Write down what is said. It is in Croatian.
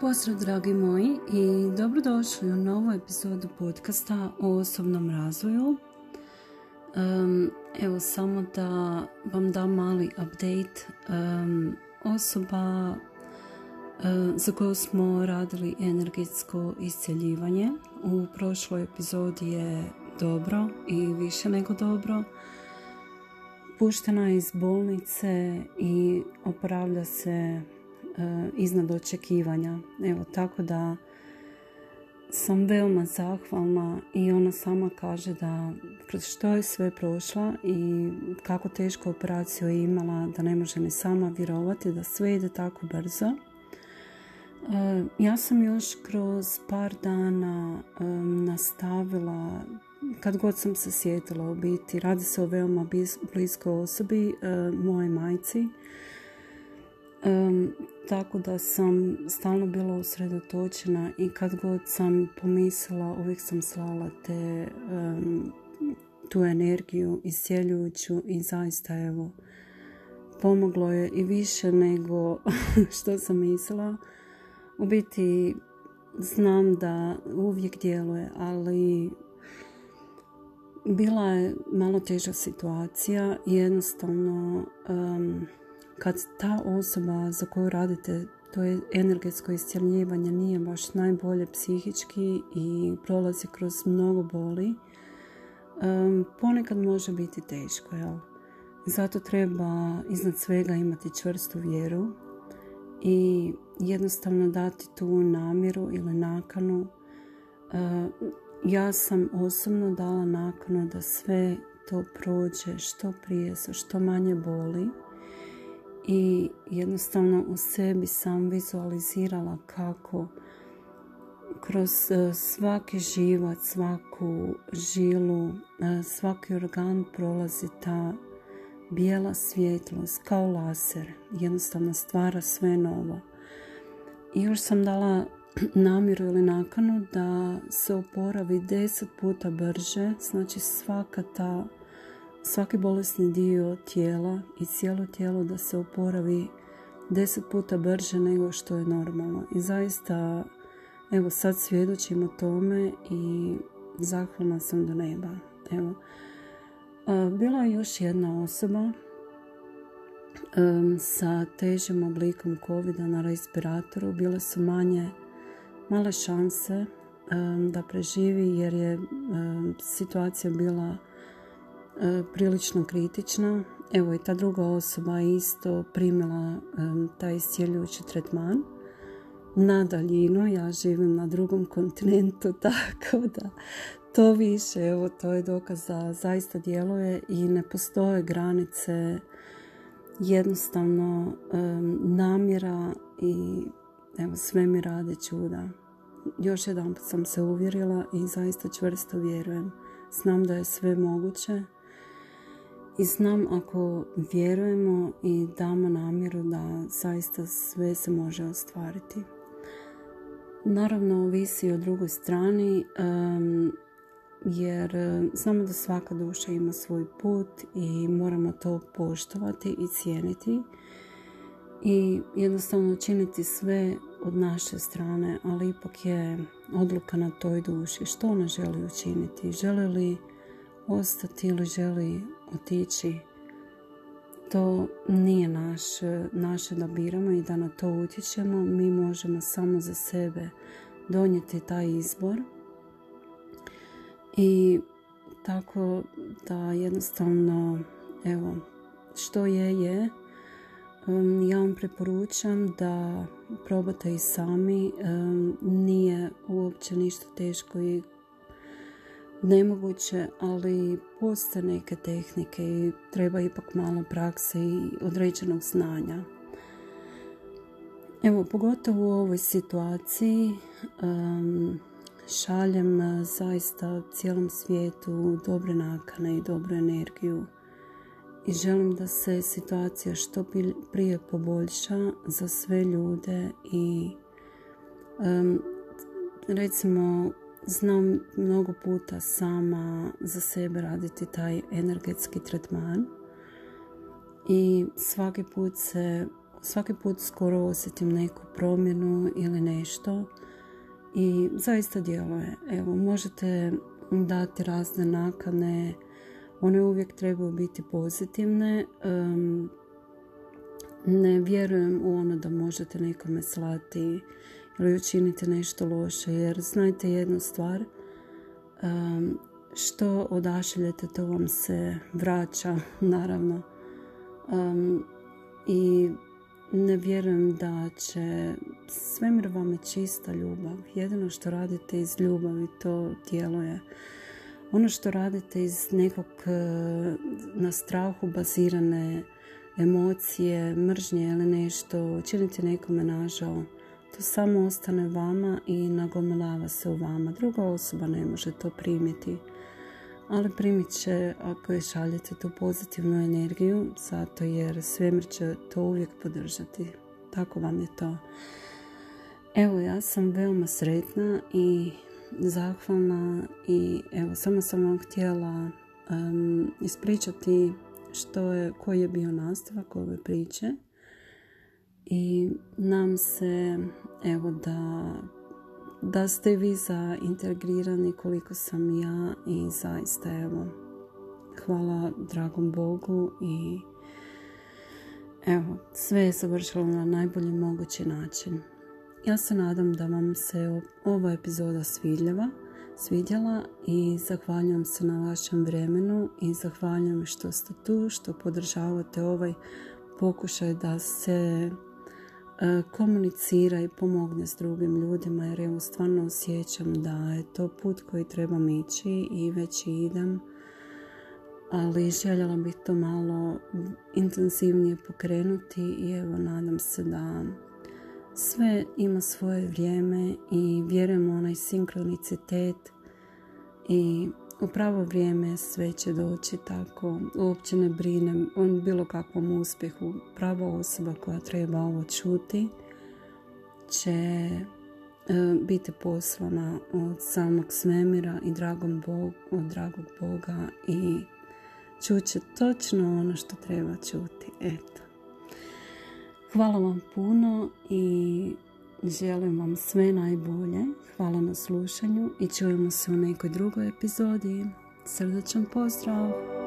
Pozdrav dragi moji i dobrodošli u novu epizodu podcasta o osobnom razvoju. evo samo da vam dam mali update. osoba za koju smo radili energetsko iscjeljivanje u prošloj epizodi je dobro i više nego dobro. Puštena je iz bolnice i opravlja se E, iznad očekivanja. Evo, tako da sam veoma zahvalna i ona sama kaže da kroz što je sve prošla i kako tešku operaciju je imala, da ne može ni sama vjerovati da sve ide tako brzo. E, ja sam još kroz par dana e, nastavila kad god sam se sjetila u biti, radi se o veoma bliskoj osobi, moje majci, tako da sam stalno bila usredotočena i kad god sam pomislila uvijek sam slala te, tu energiju iscijeljujuću i zaista evo pomoglo je i više nego što sam mislila. U biti znam da uvijek djeluje, ali bila je malo teža situacija jednostavno kad ta osoba za koju radite to je energetsko iscjeljivanje nije baš najbolje psihički i prolazi kroz mnogo boli, ponekad može biti teško. Jel? Zato treba iznad svega imati čvrstu vjeru i jednostavno dati tu namjeru ili nakanu. ja sam osobno dala nakanu da sve to prođe što prije sa što manje boli i jednostavno u sebi sam vizualizirala kako kroz e, svaki život, svaku žilu, e, svaki organ prolazi ta bijela svjetlost kao laser. Jednostavno stvara sve novo. I još sam dala namjeru ili nakanu da se oporavi deset puta brže, znači svaka ta svaki bolesni dio tijela i cijelo tijelo da se oporavi deset puta brže nego što je normalno. I zaista, evo sad svjedočim o tome i zahvalna sam do neba. Evo. Bila je još jedna osoba sa težim oblikom covid na respiratoru. Bile su manje, male šanse da preživi jer je situacija bila prilično kritična. Evo i ta druga osoba isto primila e, taj iscijeljujući tretman na daljinu. Ja živim na drugom kontinentu, tako da to više, evo, to je dokaz da zaista djeluje i ne postoje granice jednostavno e, namjera i evo, sve mi rade čuda. Još jedan sam se uvjerila i zaista čvrsto vjerujem. Znam da je sve moguće i znam ako vjerujemo i damo namjeru da zaista sve se može ostvariti. Naravno, ovisi o drugoj strani, jer znamo da svaka duša ima svoj put i moramo to poštovati i cijeniti i jednostavno učiniti sve od naše strane, ali ipak je odluka na toj duši. Što ona želi učiniti? Želi li ostati ili želi otići, to nije naš, naše da biramo i da na to utječemo. Mi možemo samo za sebe donijeti taj izbor. I tako da jednostavno, evo, što je, je. Ja vam preporučam da probate i sami. Nije uopće ništa teško i nemoguće, ali postoje neke tehnike i treba ipak malo prakse i određenog znanja. Evo, pogotovo u ovoj situaciji šaljem eh, zaista cijelom svijetu dobre nakane i dobru energiju i želim da se situacija što prije poboljša za sve ljude i recimo znam mnogo puta sama za sebe raditi taj energetski tretman i svaki put se svaki put skoro osjetim neku promjenu ili nešto i zaista djeluje. Evo, možete dati razne nakane, one uvijek trebaju biti pozitivne. ne vjerujem u ono da možete nekome slati ili učiniti nešto loše, jer znajte jednu stvar, što odašiljete to vam se vraća, naravno. I ne vjerujem da će svemir vam je čista ljubav. Jedino što radite iz ljubavi to djeluje. Ono što radite iz nekog e, na strahu bazirane emocije, mržnje ili nešto, činite nekome nažao, to samo ostane vama i nagomilava se u vama. Druga osoba ne može to primiti ali primit će ako je šaljete tu pozitivnu energiju zato jer svemir će to uvijek podržati. Tako vam je to. Evo ja sam veoma sretna i zahvalna i evo samo sam vam htjela ispričati što je, koji je bio nastavak ove priče i nam se evo da da ste vi zaintegrirani koliko sam ja i zaista evo hvala dragom Bogu i evo sve je završilo na najbolji mogući način. Ja se nadam da vam se ova epizoda svidjela, svidjela i zahvaljujem se na vašem vremenu i zahvaljujem što ste tu, što podržavate ovaj pokušaj da se komunicira i pomogne s drugim ljudima jer evo stvarno osjećam da je to put koji trebam ići i već idem ali željela bih to malo intenzivnije pokrenuti i evo nadam se da sve ima svoje vrijeme i vjerujem u onaj sinkronicitet i u pravo vrijeme sve će doći tako. Uopće ne brinem o bilo kakvom uspjehu. Prava osoba koja treba ovo čuti će e, biti poslana od samog svemira i dragom Bog, od dragog Boga i čuće točno ono što treba čuti. Eto. Hvala vam puno i Želim vam sve najbolje. Hvala na slušanju i čujemo se u nekoj drugoj epizodi. Srdačan pozdrav!